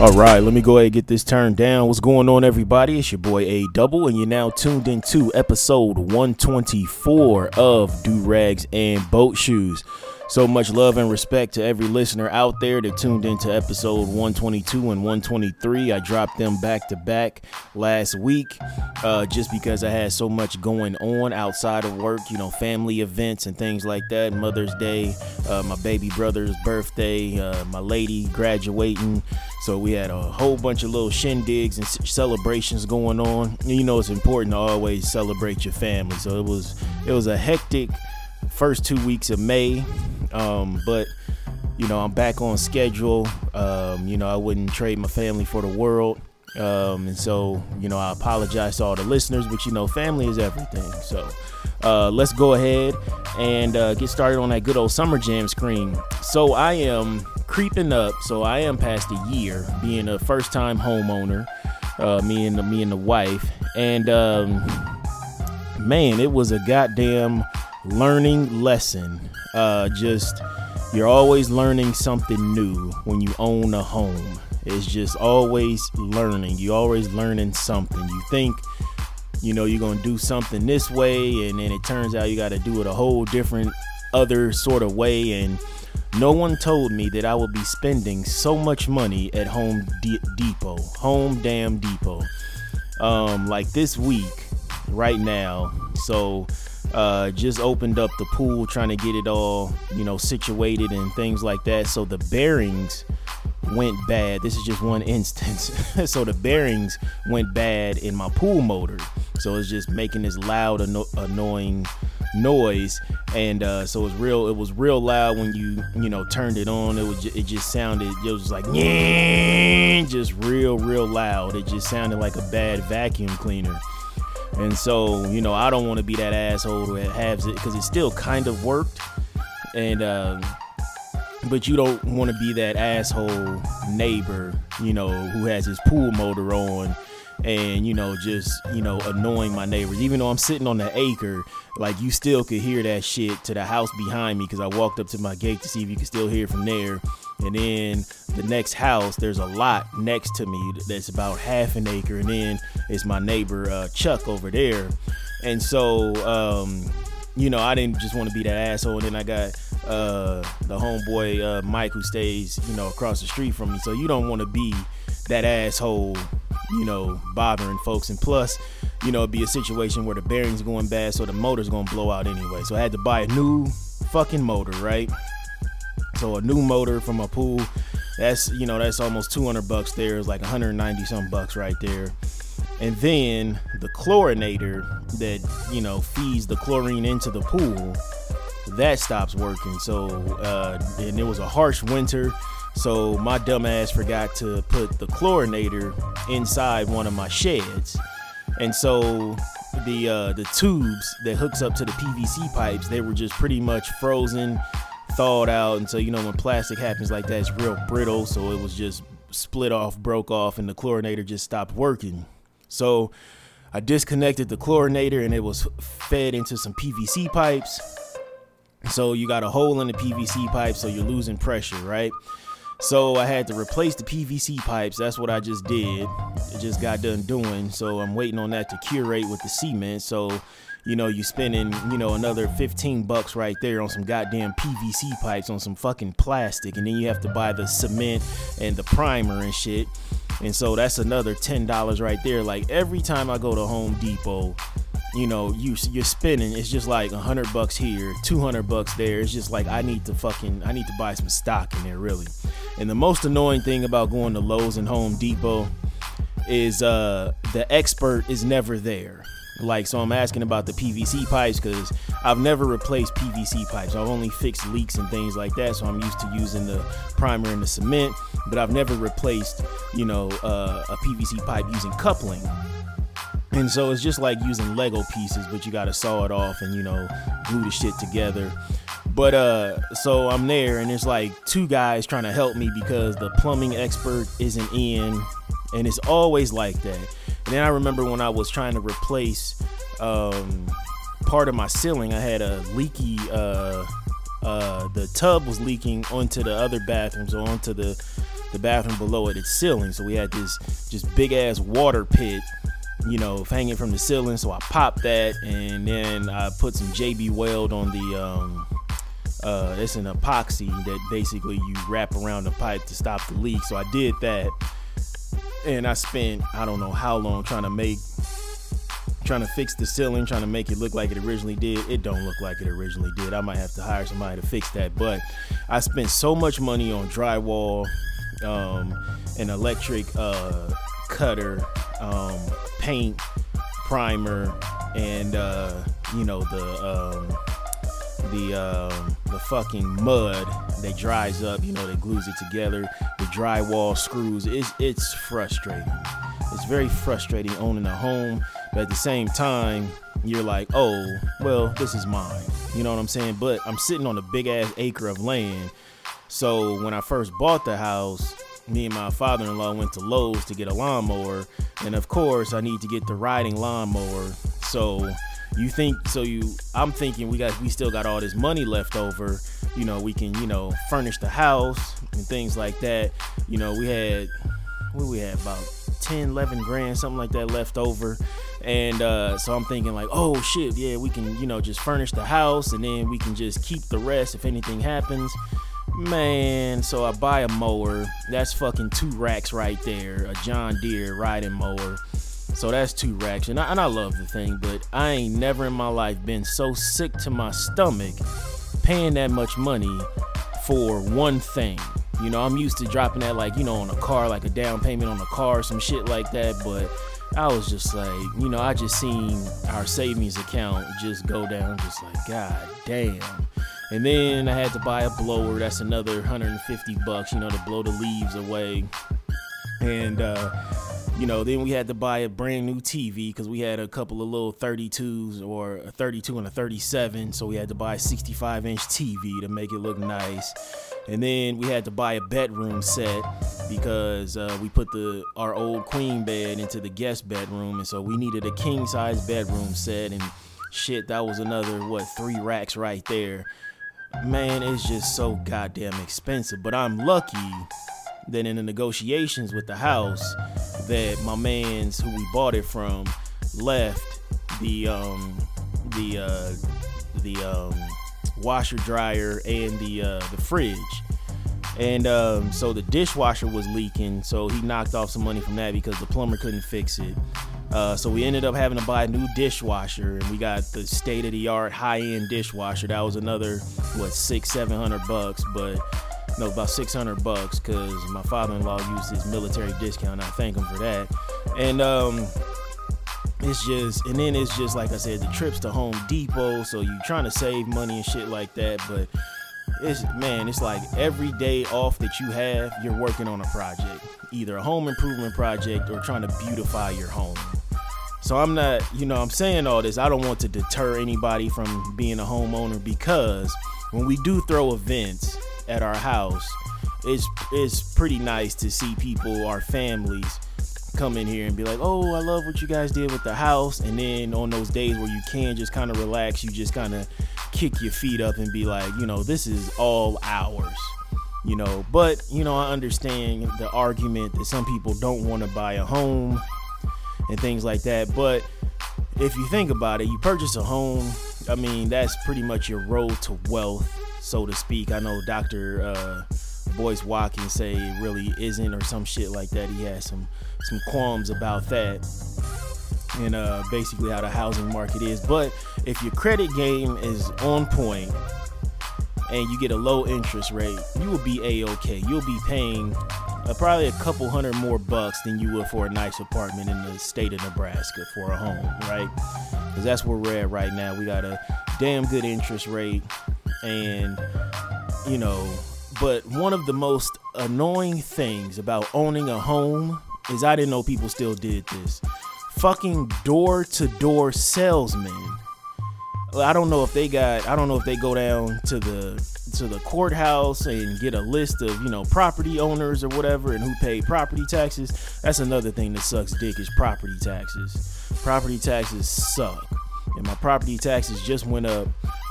All right, let me go ahead and get this turned down. What's going on, everybody? It's your boy A Double, and you're now tuned into episode 124 of Do Rags and Boat Shoes. So much love and respect to every listener out there that tuned into episode 122 and 123. I dropped them back to back last week uh, just because I had so much going on outside of work, you know, family events and things like that. Mother's Day, uh, my baby brother's birthday, uh, my lady graduating. So we had a whole bunch of little shindigs and celebrations going on. You know, it's important to always celebrate your family. So it was it was a hectic first two weeks of May. Um, but you know, I'm back on schedule. Um, you know, I wouldn't trade my family for the world. Um, and so, you know, I apologize to all the listeners, but you know, family is everything. So, uh, let's go ahead and uh, get started on that good old summer jam screen. So, I am creeping up. So, I am past a year being a first time homeowner. Uh, me and the, me and the wife, and um, man, it was a goddamn learning lesson. Uh, just you're always learning something new when you own a home. It's just always learning. You always learning something. You think you know you're gonna do something this way, and then it turns out you got to do it a whole different other sort of way. And no one told me that I would be spending so much money at Home D- Depot, Home Damn Depot. Um, like this week, right now. So uh, just opened up the pool, trying to get it all, you know, situated and things like that. So the bearings went bad. This is just one instance. so the bearings went bad in my pool motor. So it's just making this loud, anno- annoying noise, and uh, so it was real. It was real loud when you you know turned it on. It was it just sounded. It was like yeah, just real real loud. It just sounded like a bad vacuum cleaner. And so, you know, I don't want to be that asshole that has it because it still kind of worked. And, um, but you don't want to be that asshole neighbor, you know, who has his pool motor on and, you know, just, you know, annoying my neighbors. Even though I'm sitting on the acre, like you still could hear that shit to the house behind me because I walked up to my gate to see if you could still hear from there. And then the next house, there's a lot next to me that's about half an acre, and then it's my neighbor uh, Chuck over there. And so, um, you know, I didn't just want to be that asshole. And then I got uh, the homeboy uh, Mike who stays, you know, across the street from me. So you don't want to be that asshole, you know, bothering folks. And plus, you know, it'd be a situation where the bearing's going bad, so the motor's gonna blow out anyway. So I had to buy a new fucking motor, right? So a new motor from a pool, that's you know that's almost 200 bucks there. It's like 190 some bucks right there. And then the chlorinator that you know feeds the chlorine into the pool, that stops working. So uh, and it was a harsh winter, so my dumbass forgot to put the chlorinator inside one of my sheds, and so the uh, the tubes that hooks up to the PVC pipes they were just pretty much frozen thawed out and so you know when plastic happens like that it's real brittle so it was just split off broke off and the chlorinator just stopped working. So i disconnected the chlorinator and it was fed into some pvc pipes. So you got a hole in the pvc pipe so you're losing pressure right? So i had to replace the pvc pipes. That's what i just did. It just got done doing. So i'm waiting on that to curate with the cement. So you know, you're spending, you know, another 15 bucks right there on some goddamn PVC pipes on some fucking plastic. And then you have to buy the cement and the primer and shit. And so that's another $10 right there. Like every time I go to Home Depot, you know, you you're spending. It's just like hundred bucks here, two hundred bucks there. It's just like I need to fucking I need to buy some stock in there, really. And the most annoying thing about going to Lowe's and Home Depot is uh, the expert is never there. Like, so I'm asking about the PVC pipes because I've never replaced PVC pipes. I've only fixed leaks and things like that. So I'm used to using the primer and the cement, but I've never replaced, you know, uh, a PVC pipe using coupling. And so it's just like using Lego pieces, but you gotta saw it off and you know glue the shit together. But uh, so I'm there, and it's like two guys trying to help me because the plumbing expert isn't in, and it's always like that. And then I remember when I was trying to replace um, part of my ceiling, I had a leaky. Uh, uh, the tub was leaking onto the other bathroom, so onto the the bathroom below it, its ceiling. So we had this just big ass water pit you know, hanging from the ceiling. So I popped that, and then I put some JB Weld on the. Um, uh, it's an epoxy that basically you wrap around the pipe to stop the leak. So I did that, and I spent I don't know how long trying to make, trying to fix the ceiling, trying to make it look like it originally did. It don't look like it originally did. I might have to hire somebody to fix that. But I spent so much money on drywall, um, an electric uh, cutter, um, paint, primer, and uh, you know the um, the um, the fucking mud that dries up. You know that glues it together. Drywall screws. It's it's frustrating. It's very frustrating owning a home, but at the same time, you're like, oh, well, this is mine. You know what I'm saying? But I'm sitting on a big ass acre of land. So when I first bought the house, me and my father-in-law went to Lowe's to get a lawnmower, and of course, I need to get the riding lawnmower. So you think so you I'm thinking we got we still got all this money left over, you know, we can, you know, furnish the house and things like that. You know, we had what we had about 10 11 grand something like that left over and uh, so i'm thinking like oh shit yeah we can you know just furnish the house and then we can just keep the rest if anything happens Man, so I buy a mower. That's fucking two racks right there. A John Deere riding mower. So that's two racks. And I, and I love the thing, but I ain't never in my life been so sick to my stomach paying that much money for one thing. You know, I'm used to dropping that like, you know, on a car, like a down payment on a car, some shit like that. But I was just like, you know, I just seen our savings account just go down, just like, God damn. And then I had to buy a blower. That's another 150 bucks, you know, to blow the leaves away. And uh, you know, then we had to buy a brand new TV because we had a couple of little 32s or a 32 and a 37. So we had to buy a 65 inch TV to make it look nice. And then we had to buy a bedroom set because uh, we put the our old queen bed into the guest bedroom, and so we needed a king size bedroom set. And shit, that was another what three racks right there man, it's just so goddamn expensive. But I'm lucky that in the negotiations with the house, that my man's who we bought it from left the um the uh the um washer dryer and the uh the fridge. And um, so the dishwasher was leaking, so he knocked off some money from that because the plumber couldn't fix it. Uh, so we ended up having to buy a new dishwasher, and we got the state of the art high end dishwasher. That was another what six seven hundred bucks, but no, about six hundred bucks because my father in law used his military discount. I thank him for that. And um, it's just, and then it's just like I said, the trips to Home Depot. So you trying to save money and shit like that, but it's man, it's like every day off that you have, you're working on a project, either a home improvement project or trying to beautify your home. So I'm not, you know, I'm saying all this. I don't want to deter anybody from being a homeowner because when we do throw events at our house, it's it's pretty nice to see people, our families, come in here and be like, "Oh, I love what you guys did with the house." And then on those days where you can just kind of relax, you just kind of kick your feet up and be like, you know, this is all ours. You know, but you know, I understand the argument that some people don't want to buy a home and things like that. But if you think about it, you purchase a home, I mean, that's pretty much your road to wealth, so to speak. I know Dr. Uh, Boyce Watkins say it really isn't or some shit like that. He has some some qualms about that and uh, basically how the housing market is. But if your credit game is on point and you get a low interest rate, you will be a okay. You'll be paying uh, probably a couple hundred more bucks than you would for a nice apartment in the state of Nebraska for a home, right? Because that's where we're at right now. We got a damn good interest rate, and you know, but one of the most annoying things about owning a home is I didn't know people still did this. Fucking door to door salesmen. I don't know if they got I don't know if they go down to the to the courthouse and get a list of, you know, property owners or whatever and who pay property taxes. That's another thing that sucks dick is property taxes. Property taxes suck. And my property taxes just went up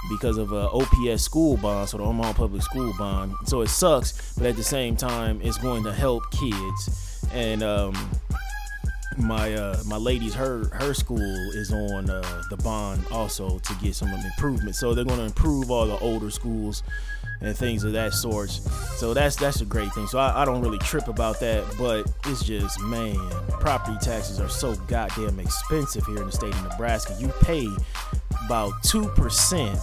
because of a OPS school bond, so the Omaha Public School bond. So it sucks, but at the same time, it's going to help kids. And um, my uh, my lady's her her school is on uh, the bond also to get some improvement. So they're going to improve all the older schools and things of that sort. So that's that's a great thing. So I, I don't really trip about that, but it's just man, property taxes are so goddamn expensive here in the state of Nebraska. You pay about two percent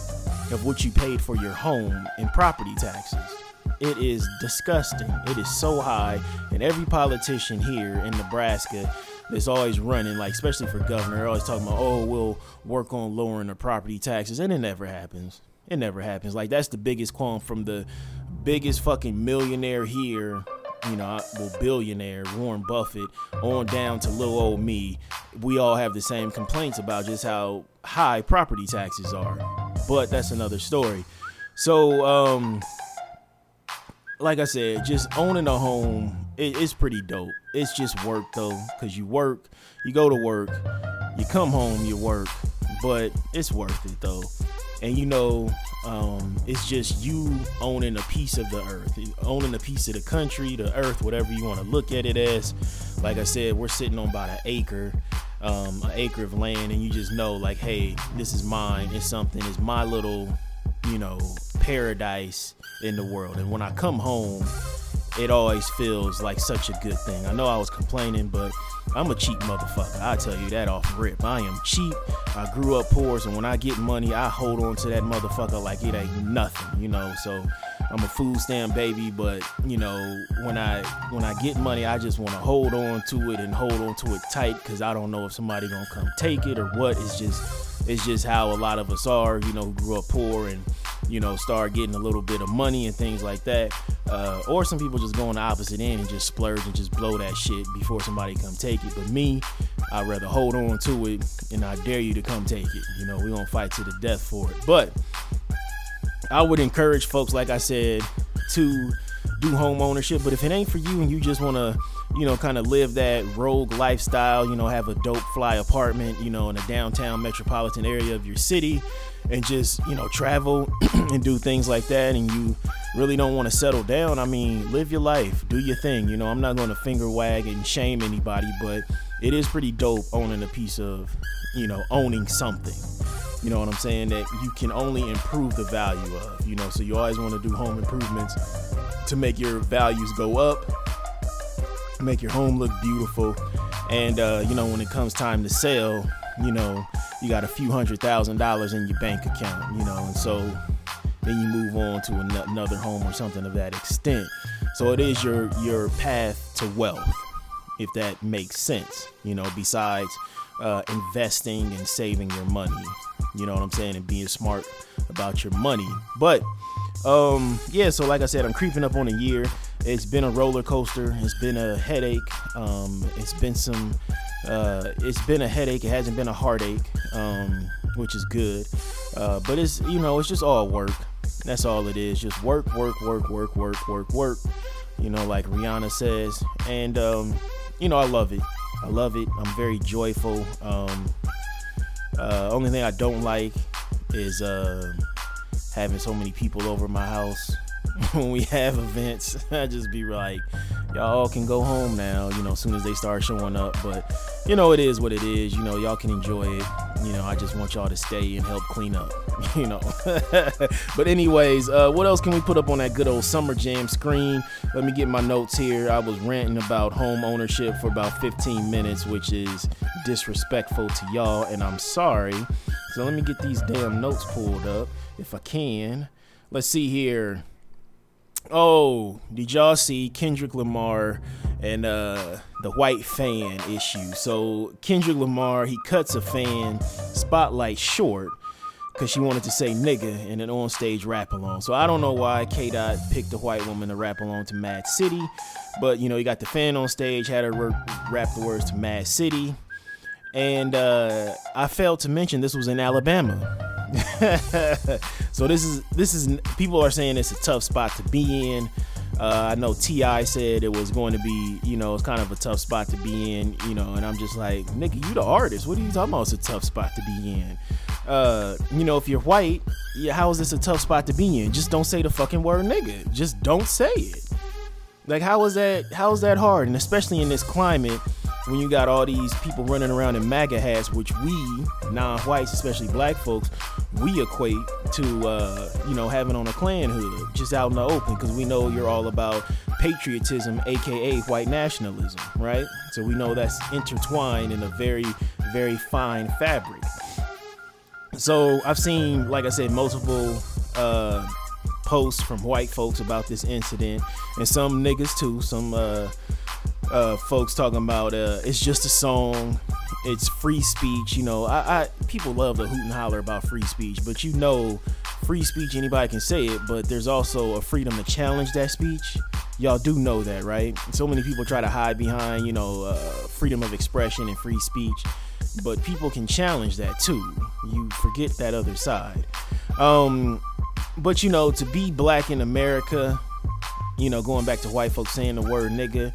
of what you paid for your home in property taxes. It is disgusting. It is so high, and every politician here in Nebraska is always running, like especially for governor, they're always talking about, oh, we'll work on lowering the property taxes, and it never happens. It never happens. Like that's the biggest qualm from the biggest fucking millionaire here you know, well, billionaire Warren Buffett on down to little old me, we all have the same complaints about just how high property taxes are. But that's another story. So, um, like I said, just owning a home, it, it's pretty dope. It's just work though, cause you work, you go to work, you come home, you work, but it's worth it though. And you know, um, it's just you owning a piece of the earth, owning a piece of the country, the earth, whatever you want to look at it as. Like I said, we're sitting on about an acre, um, an acre of land, and you just know, like, hey, this is mine. It's something. It's my little, you know, paradise in the world. And when I come home, it always feels like such a good thing. I know I was complaining, but I'm a cheap motherfucker. I tell you that off rip. I am cheap. I grew up poor, so when I get money, I hold on to that motherfucker like it ain't nothing, you know. So I'm a food stamp baby, but you know, when I when I get money, I just want to hold on to it and hold on to it tight because I don't know if somebody gonna come take it or what. It's just it's just how a lot of us are, you know, grew up poor and you know, start getting a little bit of money and things like that. Uh, or some people just go on the opposite end and just splurge and just blow that shit before somebody come take it. But me, I'd rather hold on to it and I dare you to come take it. You know, we gonna fight to the death for it. But I would encourage folks, like I said, to do home ownership. But if it ain't for you and you just wanna you know, kind of live that rogue lifestyle, you know, have a dope fly apartment, you know, in a downtown metropolitan area of your city and just, you know, travel and do things like that and you really don't want to settle down, I mean, live your life, do your thing. You know, I'm not going to finger wag and shame anybody, but it is pretty dope owning a piece of, you know, owning something. You know what I'm saying? That you can only improve the value of, you know, so you always want to do home improvements to make your values go up make your home look beautiful. And uh, you know, when it comes time to sell, you know, you got a few hundred thousand dollars in your bank account, you know, and so then you move on to another home or something of that extent. So it is your your path to wealth, if that makes sense. You know, besides uh, investing and saving your money. You know what I'm saying, and being smart about your money. But um, yeah, so like I said, I'm creeping up on a year. It's been a roller coaster. It's been a headache. Um, it's been some. Uh, it's been a headache. It hasn't been a heartache, um, which is good. Uh, but it's you know it's just all work. That's all it is. Just work, work, work, work, work, work, work. You know, like Rihanna says, and um, you know I love it. I love it. I'm very joyful. Um, uh, only thing I don't like is uh, having so many people over my house when we have events, I just be like, y'all can go home now, you know, as soon as they start showing up. But, you know, it is what it is. You know, y'all can enjoy it. You know, I just want y'all to stay and help clean up, you know. but, anyways, uh, what else can we put up on that good old Summer Jam screen? Let me get my notes here. I was ranting about home ownership for about 15 minutes, which is disrespectful to y'all, and I'm sorry. So, let me get these damn notes pulled up if I can. let's see here. Oh, did y'all see Kendrick Lamar and uh, the white fan issue? So Kendrick Lamar he cuts a fan spotlight short because she wanted to say nigga in an on-stage rap along. So I don't know why K Dot picked a white woman to rap along to Mad City, but you know he got the fan on stage had her rap the words to Mad City, and uh, I failed to mention this was in Alabama. so this is this is people are saying it's a tough spot to be in. Uh, I know T.I. said it was going to be, you know, it's kind of a tough spot to be in, you know, and I'm just like, nigga, you the artist. What are you talking about? It's a tough spot to be in. Uh, you know, if you're white, yeah, how is this a tough spot to be in? Just don't say the fucking word nigga. Just don't say it. Like, how is that? How is that hard? And especially in this climate when you got all these people running around in MAGA hats, which we non-whites, especially black folks, we equate to uh, you know having on a Klan hood, just out in the open, because we know you're all about patriotism, aka white nationalism, right? So we know that's intertwined in a very, very fine fabric. So I've seen, like I said, multiple uh, posts from white folks about this incident, and some niggas too, some. Uh, uh, folks talking about uh, it's just a song, it's free speech. You know, I, I people love to hoot and holler about free speech, but you know, free speech anybody can say it, but there's also a freedom to challenge that speech. Y'all do know that, right? So many people try to hide behind, you know, uh, freedom of expression and free speech, but people can challenge that too. You forget that other side. Um, but you know, to be black in America, you know, going back to white folks saying the word nigga,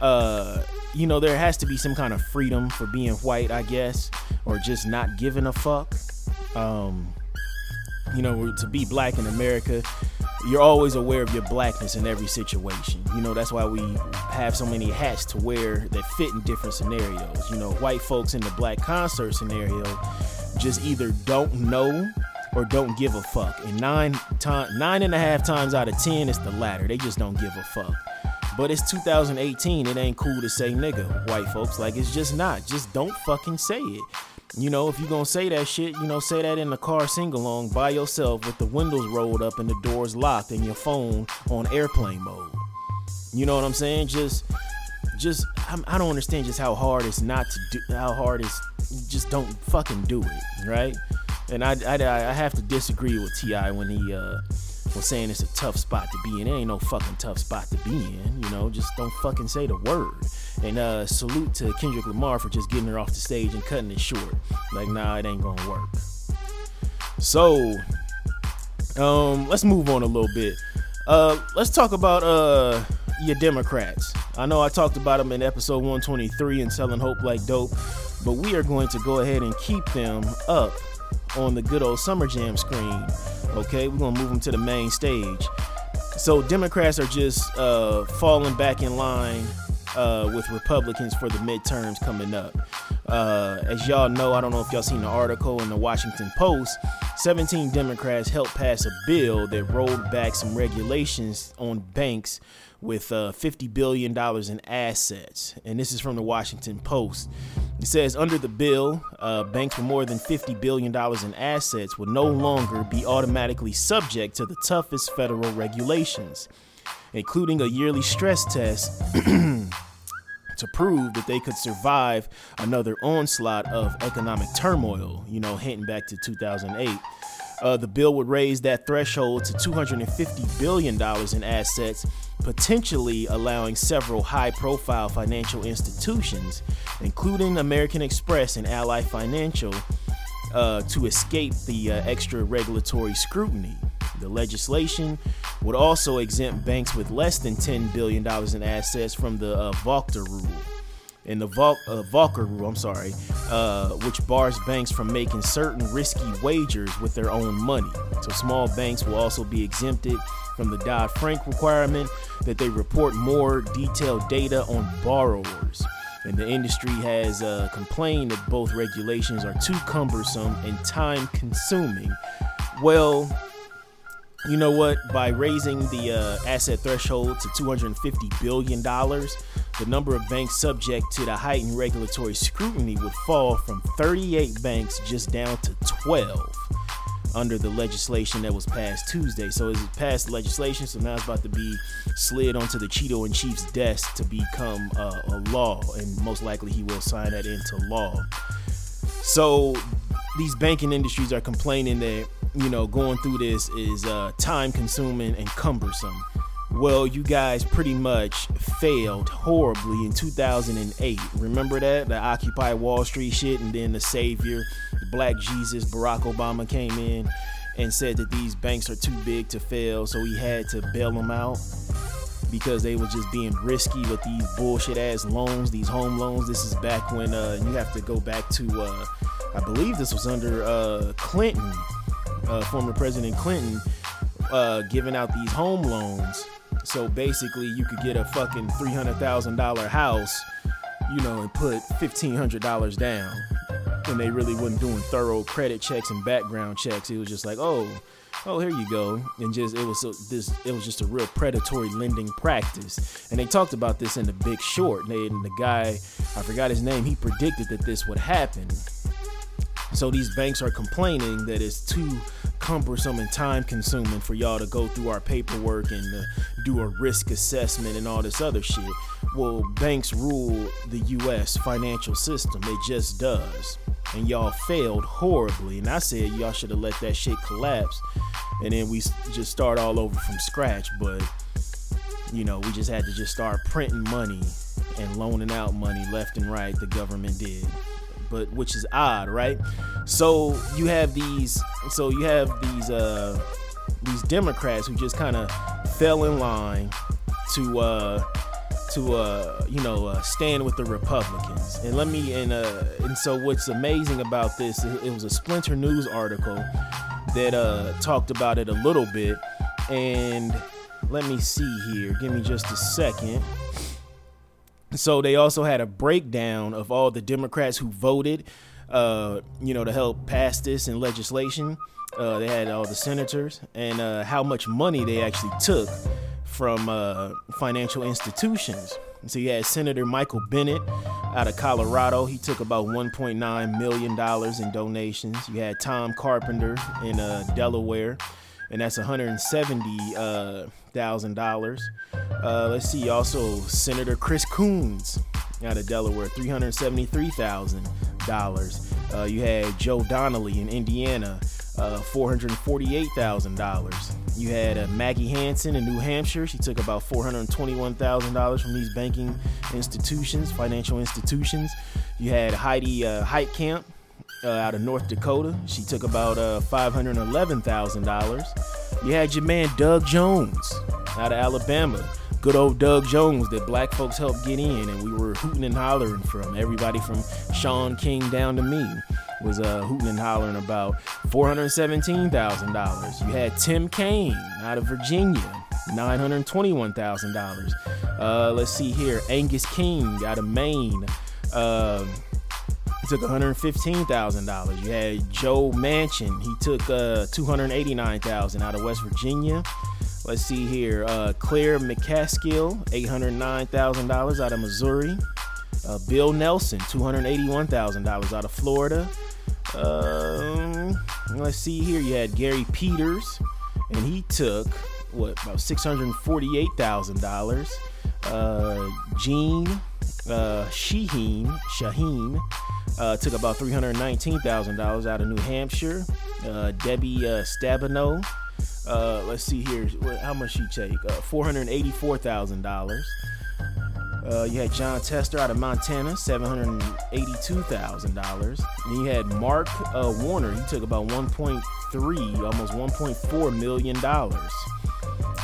uh, you know, there has to be some kind of freedom for being white, I guess, or just not giving a fuck. Um, you know, to be black in America, you're always aware of your blackness in every situation. You know, that's why we have so many hats to wear that fit in different scenarios. You know, white folks in the black concert scenario just either don't know or don't give a fuck. And nine time, nine and a half times out of ten, it's the latter. They just don't give a fuck. But it's 2018. It ain't cool to say nigga, white folks. Like it's just not. Just don't fucking say it. You know, if you're gonna say that shit, you know, say that in the car sing along by yourself with the windows rolled up and the doors locked and your phone on airplane mode. You know what I'm saying? Just, just, I don't understand just how hard it's not to do, how hard it's, just don't fucking do it, right? And I, I, I have to disagree with T.I. when he uh, was saying it's a tough spot to be in. It ain't no fucking tough spot to be in. You know, just don't fucking say the word. And uh, salute to Kendrick Lamar for just getting her off the stage and cutting it short. Like, nah, it ain't gonna work. So, um, let's move on a little bit. Uh, let's talk about uh your Democrats. I know I talked about them in episode 123 and selling hope like dope, but we are going to go ahead and keep them up on the good old Summer Jam screen. Okay, we're gonna move them to the main stage. So Democrats are just uh, falling back in line uh, with Republicans for the midterms coming up. Uh, as y'all know, I don't know if y'all seen the article in the Washington Post. 17 Democrats helped pass a bill that rolled back some regulations on banks with uh, $50 billion in assets. And this is from the Washington Post. It says under the bill, uh, banks with more than $50 billion in assets will no longer be automatically subject to the toughest federal regulations, including a yearly stress test. to prove that they could survive another onslaught of economic turmoil, you know, hinting back to 2008. Uh, the bill would raise that threshold to $250 billion in assets, potentially allowing several high profile financial institutions, including American Express and Ally Financial, uh, to escape the uh, extra regulatory scrutiny. The legislation would also exempt banks with less than $10 billion in assets from the uh, Volcker rule in the Vol- uh, rule, I'm sorry, uh, which bars banks from making certain risky wagers with their own money. So small banks will also be exempted from the Dodd Frank requirement that they report more detailed data on borrowers. And the industry has uh, complained that both regulations are too cumbersome and time consuming. Well, you know what? By raising the uh, asset threshold to $250 billion, the number of banks subject to the heightened regulatory scrutiny would fall from 38 banks just down to 12. Under the legislation that was passed Tuesday. So it's passed legislation, so now it's about to be slid onto the Cheeto in Chief's desk to become uh, a law, and most likely he will sign that into law. So these banking industries are complaining that you know going through this is uh, time consuming and cumbersome. Well, you guys pretty much failed horribly in 2008. Remember that? The Occupy Wall Street shit, and then the savior, Black Jesus, Barack Obama came in and said that these banks are too big to fail, so he had to bail them out because they were just being risky with these bullshit ass loans, these home loans. This is back when uh, you have to go back to, uh, I believe this was under uh, Clinton, uh, former President Clinton, uh, giving out these home loans so basically, you could get a fucking $300,000 house, you know, and put $1,500 down. And they really wasn't doing thorough credit checks and background checks. It was just like, oh, oh, here you go, and just it was so, this. It was just a real predatory lending practice. And they talked about this in The Big Short. And, they, and the guy, I forgot his name, he predicted that this would happen. So these banks are complaining that it's too cumbersome and time consuming for y'all to go through our paperwork and uh, do a risk assessment and all this other shit. Well, banks rule the US financial system, it just does. And y'all failed horribly. And I said y'all should have let that shit collapse and then we just start all over from scratch. But, you know, we just had to just start printing money and loaning out money left and right. The government did but which is odd, right? So you have these, so you have these uh these Democrats who just kind of fell in line to uh to uh you know uh, stand with the Republicans. And let me and uh and so what's amazing about this it, was a Splinter News article that uh talked about it a little bit and let me see here. Give me just a second. So they also had a breakdown of all the Democrats who voted, uh, you know, to help pass this in legislation. Uh, they had all the senators and uh, how much money they actually took from uh, financial institutions. So you had Senator Michael Bennet out of Colorado. He took about 1.9 million dollars in donations. You had Tom Carpenter in uh, Delaware and that's 170 thousand dollars. Uh, let's see, also Senator Chris Coons out of Delaware, three hundred seventy-three thousand uh, dollars. You had Joe Donnelly in Indiana, uh, four hundred forty-eight thousand dollars. You had uh, Maggie Hassan in New Hampshire. She took about four hundred twenty-one thousand dollars from these banking institutions, financial institutions. You had Heidi uh, Heitkamp uh, out of North Dakota. She took about uh, $511,000. You had your man Doug Jones out of Alabama. Good old Doug Jones that black folks helped get in, and we were hooting and hollering from. Everybody from Shaun King down to me was uh, hooting and hollering about $417,000. You had Tim Kaine out of Virginia, $921,000. Uh, let's see here, Angus King out of Maine. Uh, took $115,000. You had Joe Manchin. He took uh, $289,000 out of West Virginia. Let's see here. Uh, Claire McCaskill, $809,000 out of Missouri. Uh, Bill Nelson, $281,000 out of Florida. Um, let's see here. You had Gary Peters, and he took what about $648,000. Uh, Jeanne uh, Shaheen, Shaheen uh, took about $319,000 out of New Hampshire. Uh, Debbie uh, Stabenow, uh, let's see here, how much she take? Uh, $484,000. Uh, you had Jon Tester out of Montana, $782,000. Then you had Mark uh, Warner, he took about 1.3, almost 1.4 million dollars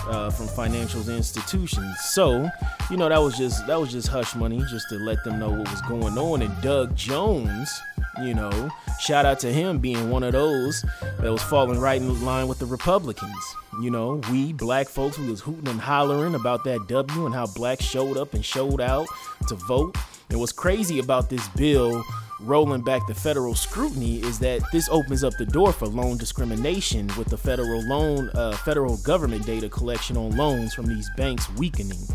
uh, from financial institutions. So, you know, that was just that was just hush money, just to let them know what was going on. And Doug Jones, you know, shout out to him being one of those that was falling right in line with the Republicans. You know, we black folks who was hooting and hollering about that W and how blacks showed up and showed out to vote. And what's crazy about this bill rolling back the federal scrutiny is that this opens up the door for loan discrimination with the federal loan uh, federal government data collection on loans from these banks weakening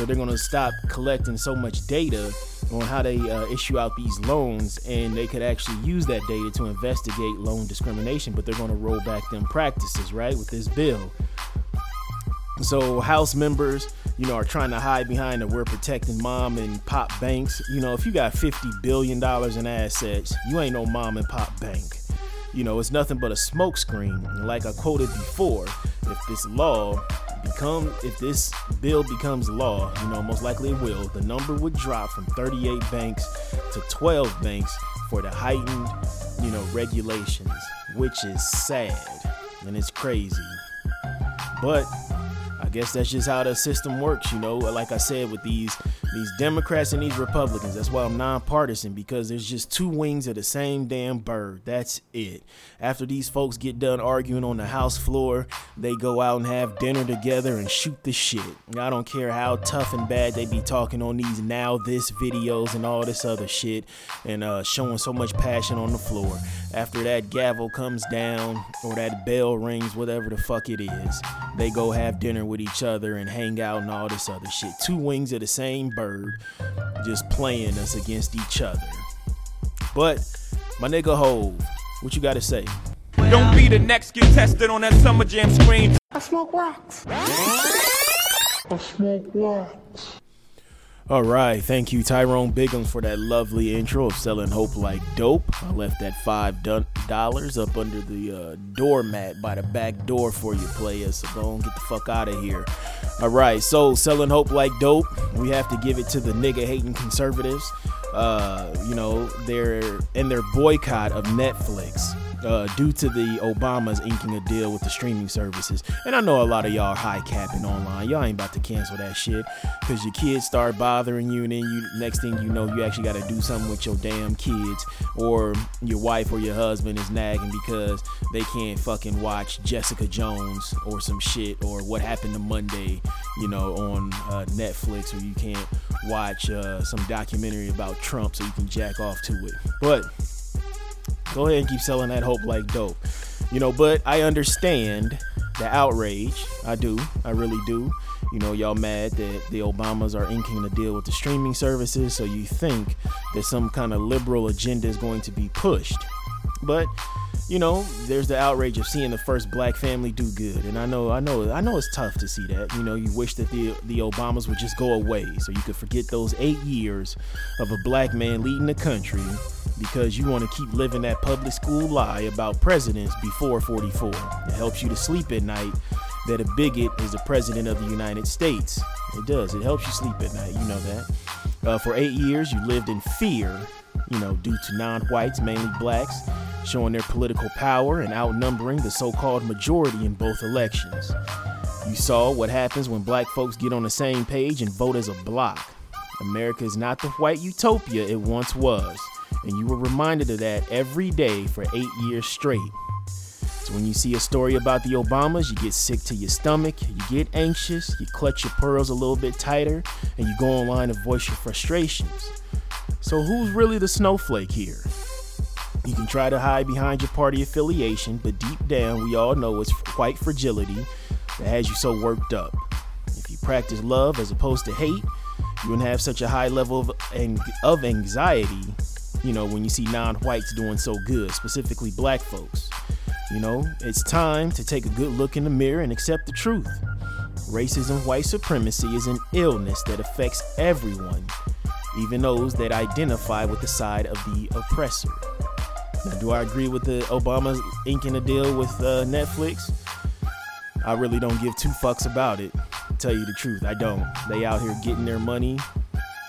so they're going to stop collecting so much data on how they uh, issue out these loans, and they could actually use that data to investigate loan discrimination. But they're going to roll back them practices, right, with this bill. So House members, you know, are trying to hide behind that we're protecting mom and pop banks. You know, if you got fifty billion dollars in assets, you ain't no mom and pop bank. You know, it's nothing but a smokescreen. Like I quoted before, if this law become if this bill becomes law, you know, most likely it will, the number would drop from 38 banks to 12 banks for the heightened, you know, regulations, which is sad and it's crazy. But guess that's just how the system works, you know. Like I said, with these these Democrats and these Republicans. That's why I'm nonpartisan because there's just two wings of the same damn bird. That's it. After these folks get done arguing on the House floor, they go out and have dinner together and shoot the shit. I don't care how tough and bad they be talking on these now this videos and all this other shit and uh, showing so much passion on the floor. After that gavel comes down or that bell rings, whatever the fuck it is, they go have dinner with each other and hang out and all this other shit. Two wings of the same bird just playing us against each other. But my nigga Hove, what you gotta say? Don't be the next contestant on that Summer Jam screen. I smoke rocks. I smoke rocks. All right, thank you, Tyrone Biggums, for that lovely intro of selling hope like dope. I left that five dollars up under the uh, doormat by the back door for you, players. So go and get the fuck out of here. All right, so selling hope like dope. We have to give it to the nigga hating conservatives. Uh, you know, they're in their boycott of Netflix uh, due to the Obamas inking a deal with the streaming services. And I know a lot of y'all high capping online. Y'all ain't about to cancel that shit because your kids start bothering you, and then you next thing you know, you actually got to do something with your damn kids, or your wife or your husband is nagging because they can't fucking watch Jessica Jones or some shit, or what happened to Monday, you know, on uh, Netflix, or you can't watch uh, some documentary about Trump so you can jack off to it. But Go ahead and keep selling that hope like dope. You know, but I understand the outrage. I do. I really do. You know, y'all mad that the Obamas are inking a deal with the streaming services, so you think that some kind of liberal agenda is going to be pushed. But you know, there's the outrage of seeing the first black family do good, and I know, I know, I know it's tough to see that. You know, you wish that the the Obamas would just go away, so you could forget those eight years of a black man leading the country because you want to keep living that public school lie about presidents before 44. It helps you to sleep at night that a bigot is the president of the United States. It does. It helps you sleep at night. You know that. Uh, for eight years, you lived in fear, you know, due to non whites, mainly blacks, showing their political power and outnumbering the so called majority in both elections. You saw what happens when black folks get on the same page and vote as a block. America is not the white utopia it once was and you were reminded of that every day for eight years straight. So when you see a story about the Obamas, you get sick to your stomach, you get anxious, you clutch your pearls a little bit tighter, and you go online and voice your frustrations. So who's really the snowflake here? You can try to hide behind your party affiliation, but deep down, we all know it's white fragility that has you so worked up. If you practice love as opposed to hate, you wouldn't have such a high level of, of anxiety you know, when you see non whites doing so good, specifically black folks. You know, it's time to take a good look in the mirror and accept the truth. Racism, white supremacy is an illness that affects everyone, even those that identify with the side of the oppressor. Now, do I agree with the Obama inking a deal with uh, Netflix? I really don't give two fucks about it. tell you the truth, I don't. They out here getting their money,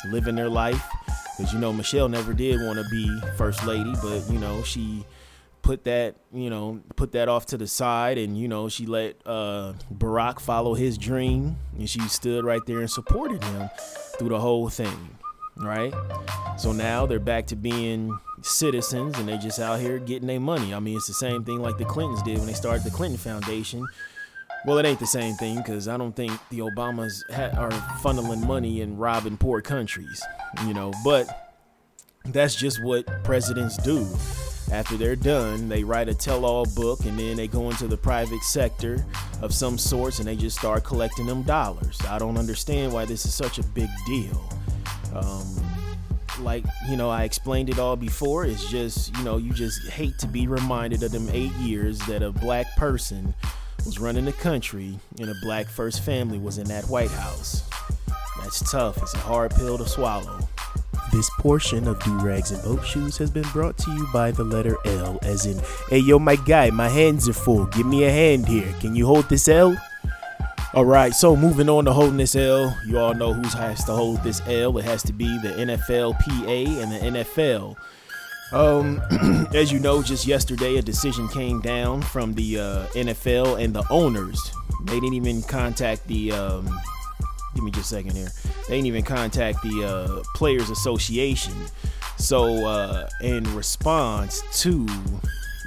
living their life, because you know Michelle never did want to be first lady, but you know she put that you know put that off to the side, and you know she let uh, Barack follow his dream, and she stood right there and supported him through the whole thing, right? So now they're back to being citizens, and they just out here getting their money. I mean, it's the same thing like the Clintons did when they started the Clinton Foundation. Well, it ain't the same thing because I don't think the Obamas ha- are funneling money and robbing poor countries, you know. But that's just what presidents do. After they're done, they write a tell all book and then they go into the private sector of some sorts and they just start collecting them dollars. I don't understand why this is such a big deal. Um, like you know I explained it all before. It's just you know you just hate to be reminded of them eight years that a black person was running the country and a black first family was in that White House. That's tough. It's a hard pill to swallow. This portion of Do Rags and Boat Shoes has been brought to you by the letter L, as in, hey yo, my guy, my hands are full. Give me a hand here. Can you hold this L? All right, so moving on to holding this L, you all know who has to hold this L. It has to be the NFLPA and the NFL. Um, as you know, just yesterday a decision came down from the uh, NFL and the owners. They didn't even contact the. Um, give me just a second here. They didn't even contact the uh, Players Association. So, uh, in response to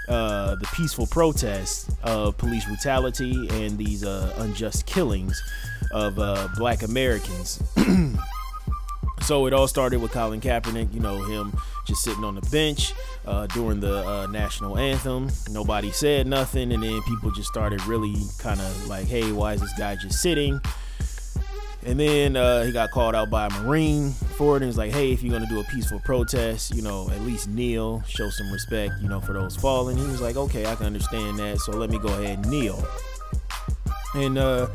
uh, the peaceful protests of police brutality and these uh, unjust killings of uh, black Americans. so it all started with Colin Kaepernick, you know, him just sitting on the bench uh, during the uh, national anthem. Nobody said nothing, and then people just started really kind of like, hey, why is this guy just sitting? And then uh, he got called out by a Marine for it and was like, hey, if you're going to do a peaceful protest, you know, at least kneel, show some respect, you know, for those fallen. He was like, okay, I can understand that. So let me go ahead and kneel. And, uh,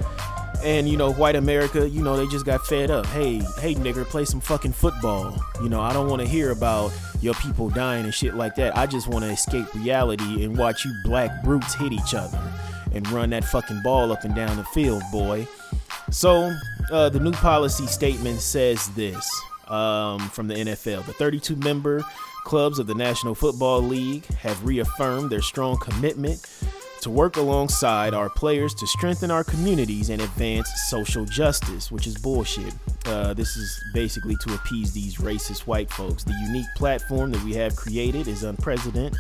and you know, white America, you know, they just got fed up. Hey, hey, nigger, play some fucking football. You know, I don't want to hear about your people dying and shit like that. I just want to escape reality and watch you black brutes hit each other and run that fucking ball up and down the field, boy. So, uh, the new policy statement says this um, from the NFL The 32 member clubs of the National Football League have reaffirmed their strong commitment to work alongside our players to strengthen our communities and advance social justice, which is bullshit. Uh, this is basically to appease these racist white folks. The unique platform that we have created is unprecedented,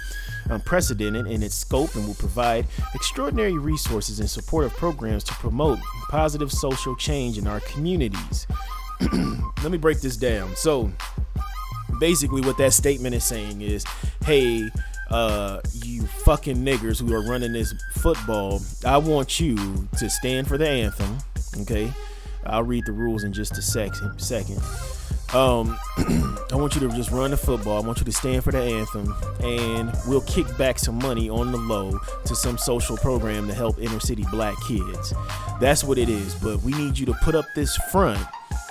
unprecedented in its scope and will provide extraordinary resources and supportive programs to promote positive social change in our communities. Let me break this down. So, basically, what that statement is saying is hey, uh, you fucking niggers who are running this football, I want you to stand for the anthem. Okay, I'll read the rules in just a second. Second, um, I want you to just run the football. I want you to stand for the anthem, and we'll kick back some money on the low to some social program to help inner city black kids. That's what it is. But we need you to put up this front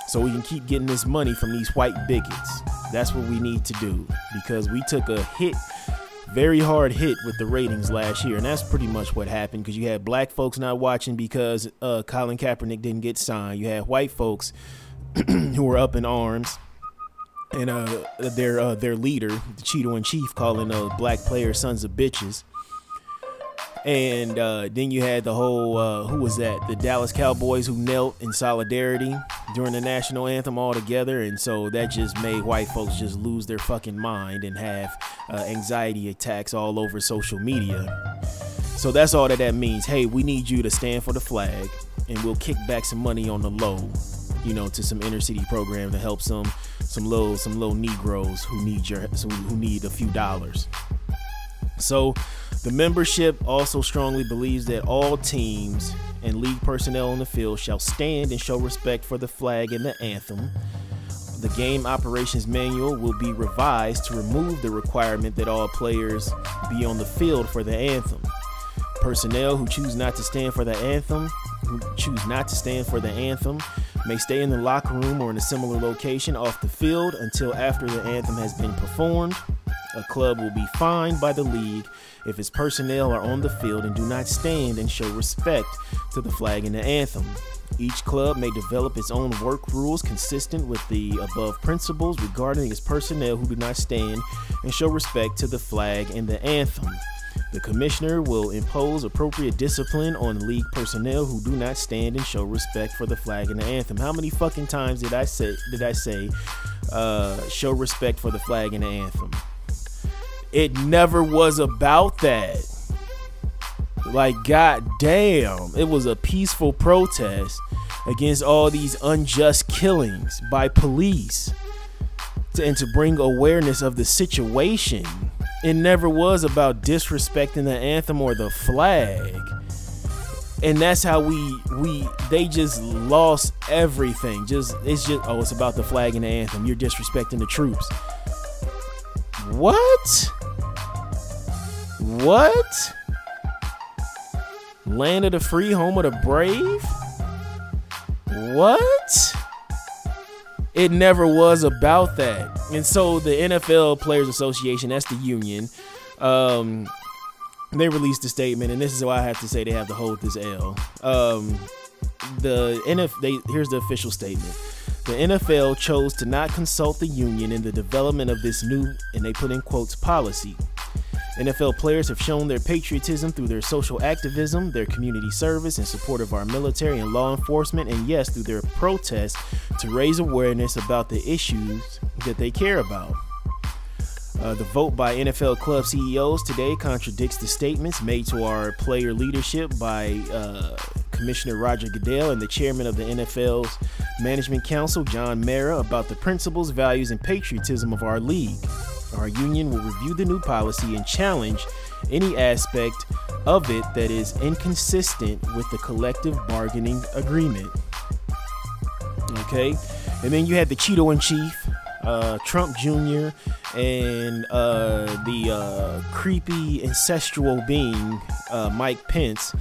so we can keep getting this money from these white bigots. That's what we need to do because we took a hit very hard hit with the ratings last year, and that's pretty much what happened because you had black folks not watching because uh, Colin Kaepernick didn't get signed. You had white folks who were up in arms, and uh, their uh, their leader, the Cheeto in chief, calling uh, black players sons of bitches. And uh, then you had the whole uh, who was that? The Dallas Cowboys who knelt in solidarity during the national anthem all together, and so that just made white folks just lose their fucking mind and have uh, anxiety attacks all over social media. So that's all that that means. Hey, we need you to stand for the flag, and we'll kick back some money on the low, you know, to some inner city program to help some some little some little Negroes who need your who need a few dollars. So the membership also strongly believes that all teams and league personnel on the field shall stand and show respect for the flag and the anthem. The game operations manual will be revised to remove the requirement that all players be on the field for the anthem. Personnel who choose not to stand for the anthem, who choose not to stand for the anthem, may stay in the locker room or in a similar location off the field until after the anthem has been performed. A club will be fined by the league if its personnel are on the field and do not stand and show respect to the flag and the anthem. Each club may develop its own work rules consistent with the above principles regarding its personnel who do not stand and show respect to the flag and the anthem. The commissioner will impose appropriate discipline on league personnel who do not stand and show respect for the flag and the anthem. How many fucking times did I say did I say uh, show respect for the flag and the anthem? It never was about that. Like, god damn, it was a peaceful protest against all these unjust killings by police to, and to bring awareness of the situation. It never was about disrespecting the anthem or the flag. and that's how we we they just lost everything. Just it's just oh, it's about the flag and the anthem. You're disrespecting the troops. What? What? Land of the free, home of the brave? What? It never was about that. And so the NFL Players Association, that's the union, um, they released a statement, and this is why I have to say they have to hold this L. Um, the NF, they, here's the official statement. The NFL chose to not consult the union in the development of this new, and they put in quotes, policy. NFL players have shown their patriotism through their social activism, their community service in support of our military and law enforcement, and yes, through their protests to raise awareness about the issues that they care about. Uh, the vote by NFL club CEOs today contradicts the statements made to our player leadership by uh, Commissioner Roger Goodell and the chairman of the NFL's Management Council, John Mara, about the principles, values, and patriotism of our league. Our union will review the new policy and challenge any aspect of it that is inconsistent with the collective bargaining agreement. Okay, and then you had the Cheeto in chief, uh, Trump Jr., and uh, the uh, creepy ancestral being, uh, Mike Pence.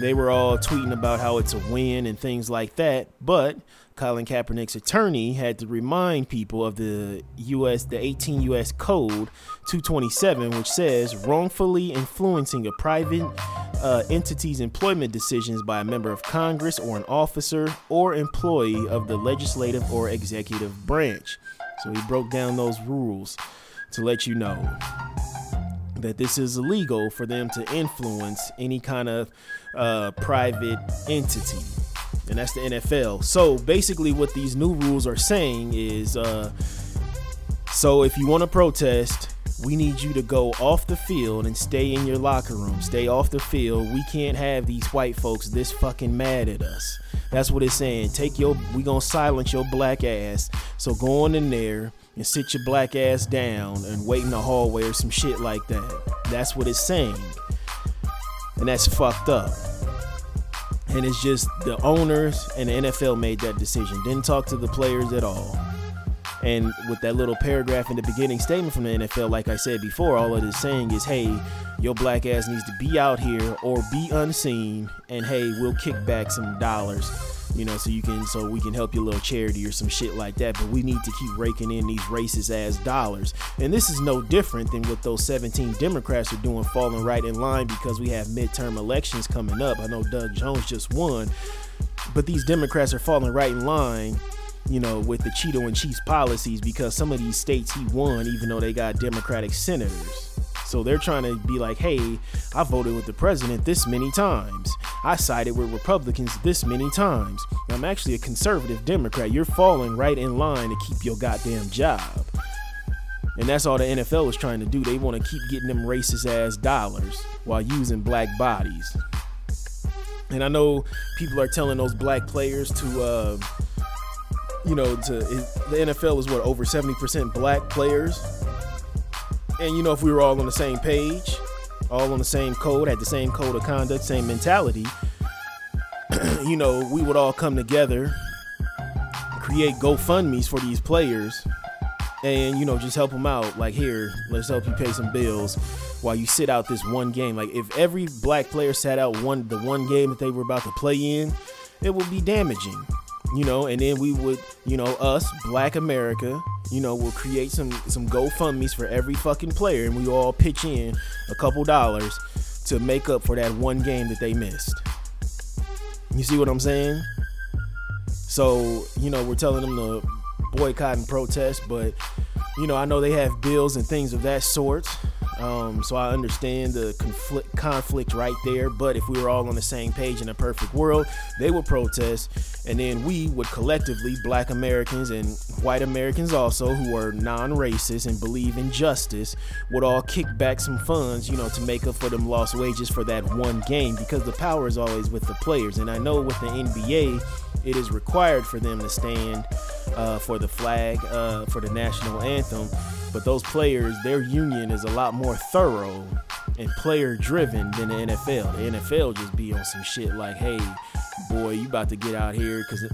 They were all tweeting about how it's a win and things like that, but Colin Kaepernick's attorney had to remind people of the US the 18 US code 227 which says wrongfully influencing a private uh, entity's employment decisions by a member of Congress or an officer or employee of the legislative or executive branch. So he broke down those rules to let you know that this is illegal for them to influence any kind of uh, private entity and that's the NFL. So basically, what these new rules are saying is uh, so if you want to protest, we need you to go off the field and stay in your locker room. Stay off the field. We can't have these white folks this fucking mad at us. That's what it's saying. Take your, we gonna silence your black ass. So go on in there and sit your black ass down and wait in the hallway or some shit like that. That's what it's saying. And that's fucked up. And it's just the owners and the NFL made that decision. Didn't talk to the players at all. And with that little paragraph in the beginning statement from the NFL, like I said before, all it is saying is, hey, your black ass needs to be out here or be unseen, and hey, we'll kick back some dollars, you know, so you can, so we can help your little charity or some shit like that. But we need to keep raking in these racist ass dollars. And this is no different than what those 17 Democrats are doing, falling right in line because we have midterm elections coming up. I know Doug Jones just won, but these Democrats are falling right in line you know, with the Cheeto and Chiefs policies because some of these states he won, even though they got Democratic senators. So they're trying to be like, hey, I voted with the president this many times. I sided with Republicans this many times. I'm actually a conservative Democrat. You're falling right in line to keep your goddamn job. And that's all the NFL is trying to do. They want to keep getting them racist ass dollars while using black bodies. And I know people are telling those black players to, uh, you know, to the NFL is what over 70% black players. And you know, if we were all on the same page, all on the same code, had the same code of conduct, same mentality, you know, we would all come together, create GoFundMe's for these players, and you know, just help them out. Like, here, let's help you pay some bills while you sit out this one game. Like, if every black player sat out one the one game that they were about to play in, it would be damaging you know, and then we would, you know, us, Black America, you know, we'll create some some GoFundmes for every fucking player, and we all pitch in a couple dollars to make up for that one game that they missed. You see what I'm saying? So, you know, we're telling them to boycott and protest, but you know, I know they have bills and things of that sort. Um, so I understand the conflict conflict right there. But if we were all on the same page in a perfect world, they would protest, and then we would collectively, Black Americans and white Americans also, who are non-racist and believe in justice, would all kick back some funds, you know, to make up for them lost wages for that one game because the power is always with the players. And I know with the NBA, it is required for them to stand uh, for the flag, uh, for the national anthem but those players, their union is a lot more thorough and player driven than the NFL. The NFL just be on some shit like, hey, boy, you about to get out here because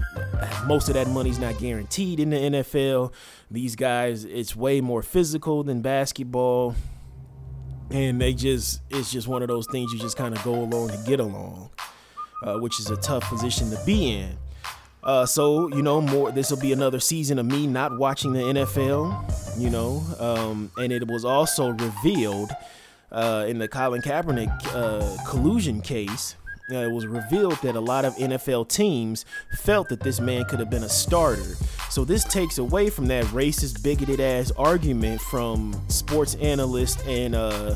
most of that money's not guaranteed in the NFL. These guys, it's way more physical than basketball. And they just, it's just one of those things you just kind of go along to get along, uh, which is a tough position to be in. Uh, so you know, more. This will be another season of me not watching the NFL. You know, um, and it was also revealed uh, in the Colin Kaepernick uh, collusion case. Uh, it was revealed that a lot of NFL teams felt that this man could have been a starter. So this takes away from that racist, bigoted ass argument from sports analysts and uh,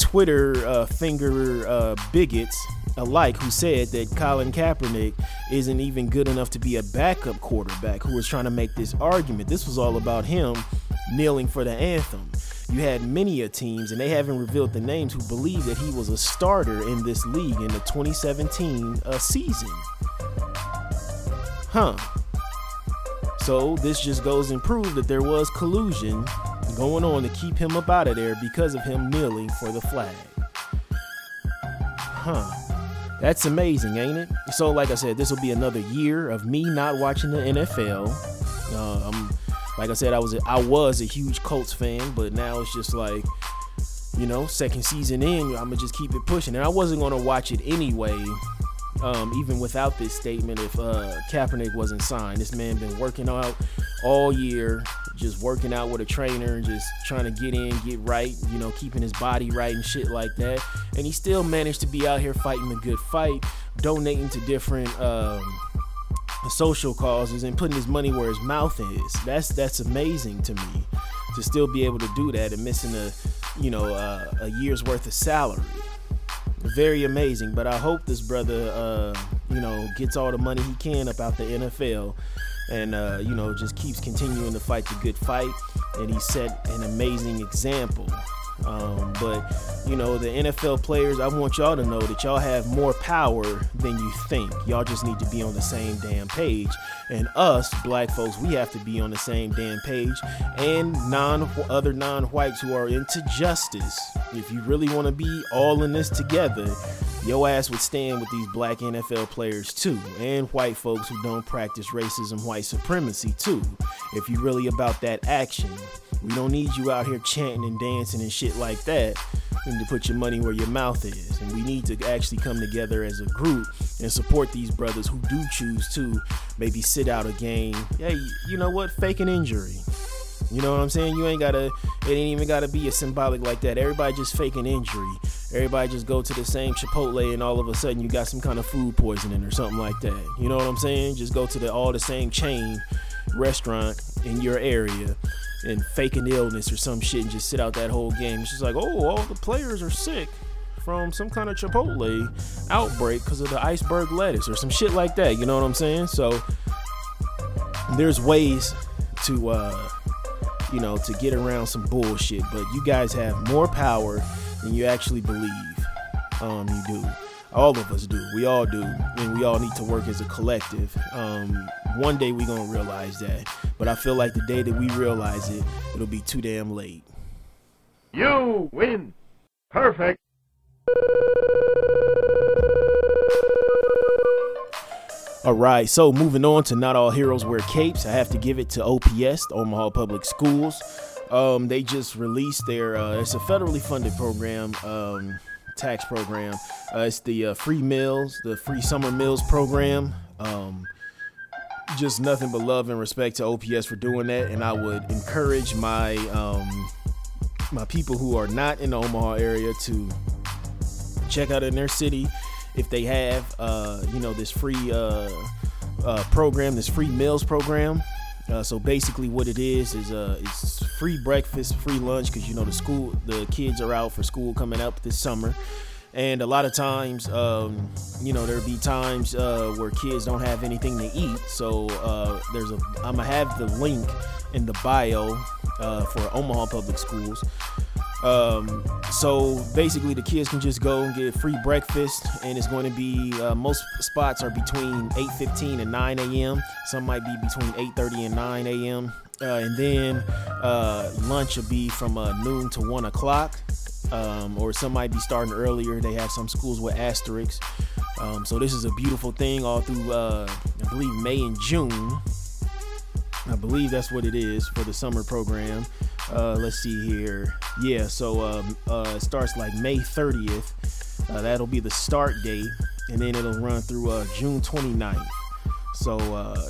Twitter uh, finger uh, bigots alike who said that Colin Kaepernick isn't even good enough to be a backup quarterback who was trying to make this argument. This was all about him kneeling for the anthem. You had many a teams, and they haven't revealed the names, who believe that he was a starter in this league in the 2017 uh, season. Huh. So this just goes and proves that there was collusion going on to keep him up out of there because of him kneeling for the flag. Huh. That's amazing, ain't it? So, like I said, this will be another year of me not watching the NFL. Uh, like I said, I was a, I was a huge Colts fan, but now it's just like, you know, second season in, I'm gonna just keep it pushing. And I wasn't gonna watch it anyway, um, even without this statement. If uh, Kaepernick wasn't signed, this man been working out all year, just working out with a trainer, and just trying to get in, get right, you know, keeping his body right and shit like that. And he still managed to be out here fighting a good fight, donating to different um, social causes and putting his money where his mouth is. That's that's amazing to me to still be able to do that and missing a you know uh, a year's worth of salary. Very amazing, but I hope this brother, uh, you know, gets all the money he can about the NFL and uh, you know just keeps continuing to fight the good fight. And he set an amazing example um, but you know the nfl players i want y'all to know that y'all have more power than you think. Y'all just need to be on the same damn page. And us black folks we have to be on the same damn page. And non other non-whites who are into justice if you really want to be all in this together your ass would stand with these black NFL players too, and white folks who don't practice racism, white supremacy too. If you're really about that action, we don't need you out here chanting and dancing and shit like that. We need to put your money where your mouth is, and we need to actually come together as a group and support these brothers who do choose to maybe sit out a game. Hey, you know what? Fake an injury. You know what I'm saying? You ain't gotta. It ain't even gotta be a symbolic like that. Everybody just fake an injury. Everybody just go to the same Chipotle and all of a sudden you got some kind of food poisoning or something like that. You know what I'm saying? Just go to the all the same chain restaurant in your area and fake an illness or some shit and just sit out that whole game. It's just like, oh, all the players are sick from some kind of Chipotle outbreak because of the iceberg lettuce or some shit like that. You know what I'm saying? So there's ways to uh you know, to get around some bullshit. But you guys have more power than you actually believe. Um, you do. All of us do. We all do, and we all need to work as a collective. Um, one day we gonna realize that, but I feel like the day that we realize it, it'll be too damn late. You win. Perfect. All right, so moving on to Not All Heroes Wear Capes, I have to give it to OPS, Omaha Public Schools. Um, they just released their, uh, it's a federally funded program, um, tax program. Uh, it's the uh, free meals, the free summer meals program. Um, just nothing but love and respect to OPS for doing that, and I would encourage my um, my people who are not in the Omaha area to check out in their city if they have uh, you know this free uh, uh, program, this free meals program. Uh, so basically, what it is is uh, it's free breakfast, free lunch because you know the school, the kids are out for school coming up this summer, and a lot of times, um, you know, there'll be times uh, where kids don't have anything to eat. So there's a I'm gonna have the link in the bio for Omaha Public Schools. Um, so basically, the kids can just go and get free breakfast, and it's going to be uh, most spots are between 8:15 and 9 a.m. Some might be between 8:30 and 9 a.m. Uh, and then uh, lunch will be from uh, noon to one o'clock. um, or some might be starting earlier. They have some schools with asterisks. Um, so this is a beautiful thing all through, uh, I believe, May and June. I believe that's what it is for the summer program. Uh, let's see here. Yeah, so um, uh, it starts like May 30th. Uh, that'll be the start date, and then it'll run through uh, June 29th. So uh,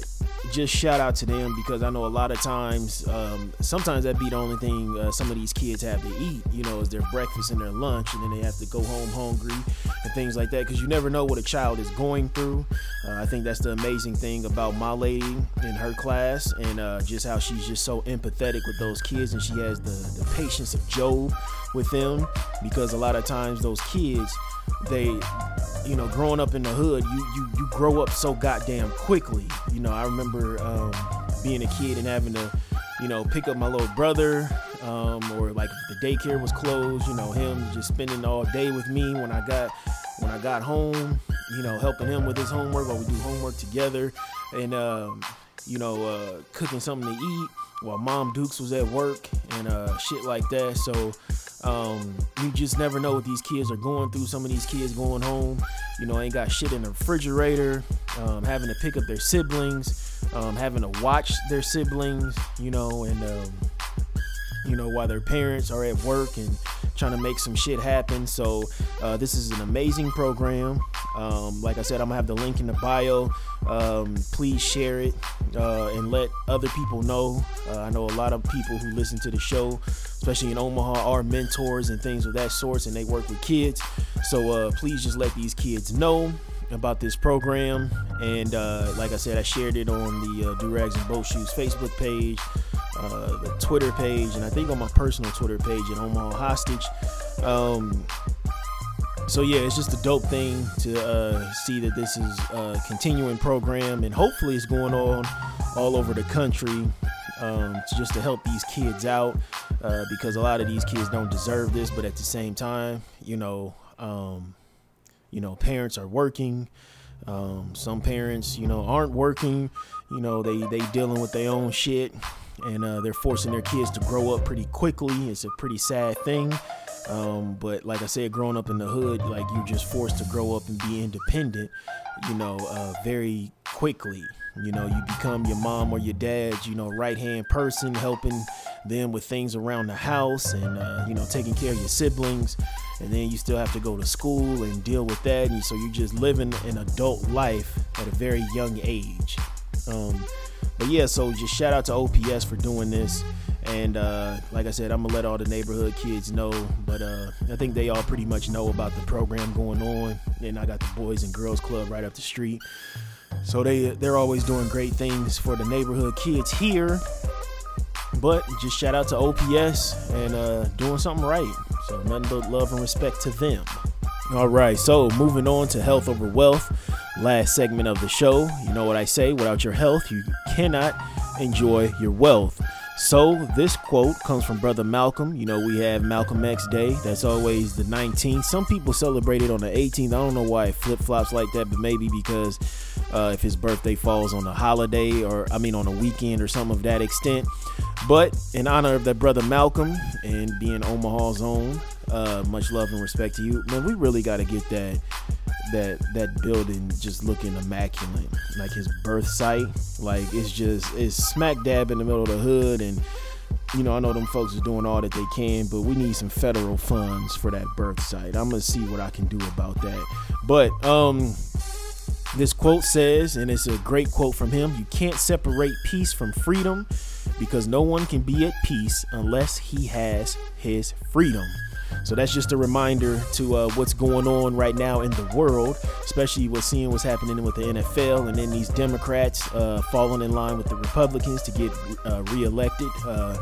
just shout out to them because I know a lot of times, um, sometimes that be the only thing uh, some of these kids have to eat, you know, is their breakfast and their lunch, and then they have to go home hungry and things like that because you never know what a child is going through. Uh, I think that's the amazing thing about my lady in her class and uh, just how she's just so empathetic with those kids and she has the, the patience of Job with them because a lot of times those kids, they you know, growing up in the hood, you you you grow up so goddamn quickly. You know, I remember um, being a kid and having to, you know, pick up my little brother, um, or like the daycare was closed, you know, him just spending all day with me when I got when I got home, you know, helping him with his homework while we do homework together, and um, you know, uh, cooking something to eat while Mom Dukes was at work and uh, shit like that. So um, you just never know what these kids are going through. Some of these kids going home, you know, ain't got shit in the refrigerator, um, having to pick up their siblings, um, having to watch their siblings, you know, and um, you know while their parents are at work and trying to make some shit happen. So uh, this is an amazing program. Um, like I said, I'm gonna have the link in the bio. Um, please share it uh, and let other people know. Uh, I know a lot of people who listen to the show, especially in Omaha, are mentors and things of that sort, and they work with kids. So uh, please just let these kids know about this program. And uh, like I said, I shared it on the uh, Do Rags and Boat Shoes Facebook page, uh, the Twitter page, and I think on my personal Twitter page at Omaha Hostage. Um, so yeah, it's just a dope thing to uh, see that this is a continuing program, and hopefully it's going on all over the country. Um, just to help these kids out uh, because a lot of these kids don't deserve this, but at the same time, you know, um, you know, parents are working. Um, some parents, you know, aren't working. You know, they they dealing with their own shit, and uh, they're forcing their kids to grow up pretty quickly. It's a pretty sad thing. Um, but like I said, growing up in the hood, like you're just forced to grow up and be independent, you know, uh, very quickly. You know, you become your mom or your dad's, you know, right hand person, helping them with things around the house and, uh, you know, taking care of your siblings. And then you still have to go to school and deal with that. And so you're just living an adult life at a very young age. Um, but yeah, so just shout out to OPS for doing this. And uh, like I said, I'm gonna let all the neighborhood kids know. But uh, I think they all pretty much know about the program going on. And I got the Boys and Girls Club right up the street. So they they're always doing great things for the neighborhood kids here. But just shout out to OPS and uh, doing something right. So nothing but love and respect to them. All right, so moving on to health over wealth. Last segment of the show. You know what I say? Without your health, you cannot enjoy your wealth. So this quote comes from Brother Malcolm. You know, we have Malcolm X Day. That's always the 19th. Some people celebrate it on the 18th. I don't know why it flip flops like that, but maybe because uh, if his birthday falls on a holiday or, I mean, on a weekend or something of that extent. But in honor of that brother Malcolm and being Omaha's own, uh, much love and respect to you. Man, we really got to get that that that building just looking immaculate. Like his birth site like it's just it's smack dab in the middle of the hood and you know i know them folks are doing all that they can but we need some federal funds for that birth site. I'm gonna see what i can do about that. But um this quote says and it's a great quote from him you can't separate peace from freedom because no one can be at peace unless he has his freedom so that's just a reminder to uh, what's going on right now in the world, especially with seeing what's happening with the NFL and then these Democrats uh, falling in line with the Republicans to get uh, reelected, uh,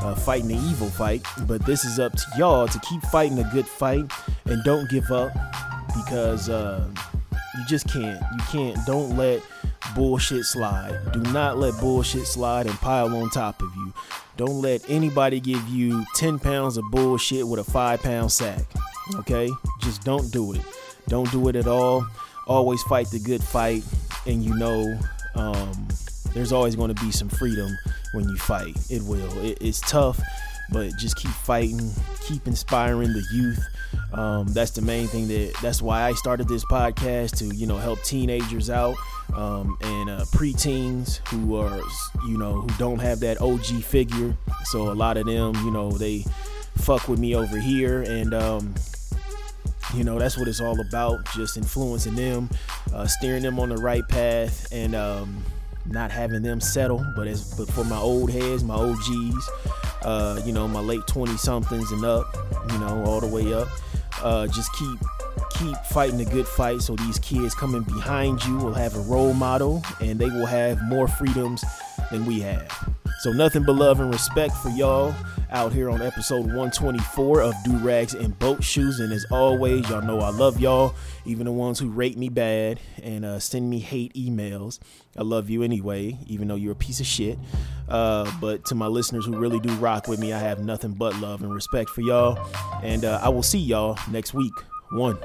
uh, fighting the evil fight. But this is up to y'all to keep fighting a good fight and don't give up because uh, you just can't. You can't. Don't let bullshit slide. Do not let bullshit slide and pile on top of you. Don't let anybody give you 10 pounds of bullshit with a five pound sack. Okay? Just don't do it. Don't do it at all. Always fight the good fight. And you know, um, there's always going to be some freedom when you fight. It will. It, it's tough but just keep fighting, keep inspiring the youth. Um, that's the main thing that that's why I started this podcast to you know help teenagers out um, and uh, preteens who are you know who don't have that OG figure. So a lot of them you know they fuck with me over here and um, you know that's what it's all about just influencing them uh, steering them on the right path and um, not having them settle but as but for my old heads my og's uh, you know my late 20 somethings and up you know all the way up uh, just keep keep fighting the good fight so these kids coming behind you will have a role model and they will have more freedoms than we have so nothing but love and respect for y'all out here on episode 124 of Do Rags and Boat Shoes. And as always, y'all know I love y'all, even the ones who rate me bad and uh, send me hate emails. I love you anyway, even though you're a piece of shit. Uh, but to my listeners who really do rock with me, I have nothing but love and respect for y'all. And uh, I will see y'all next week one.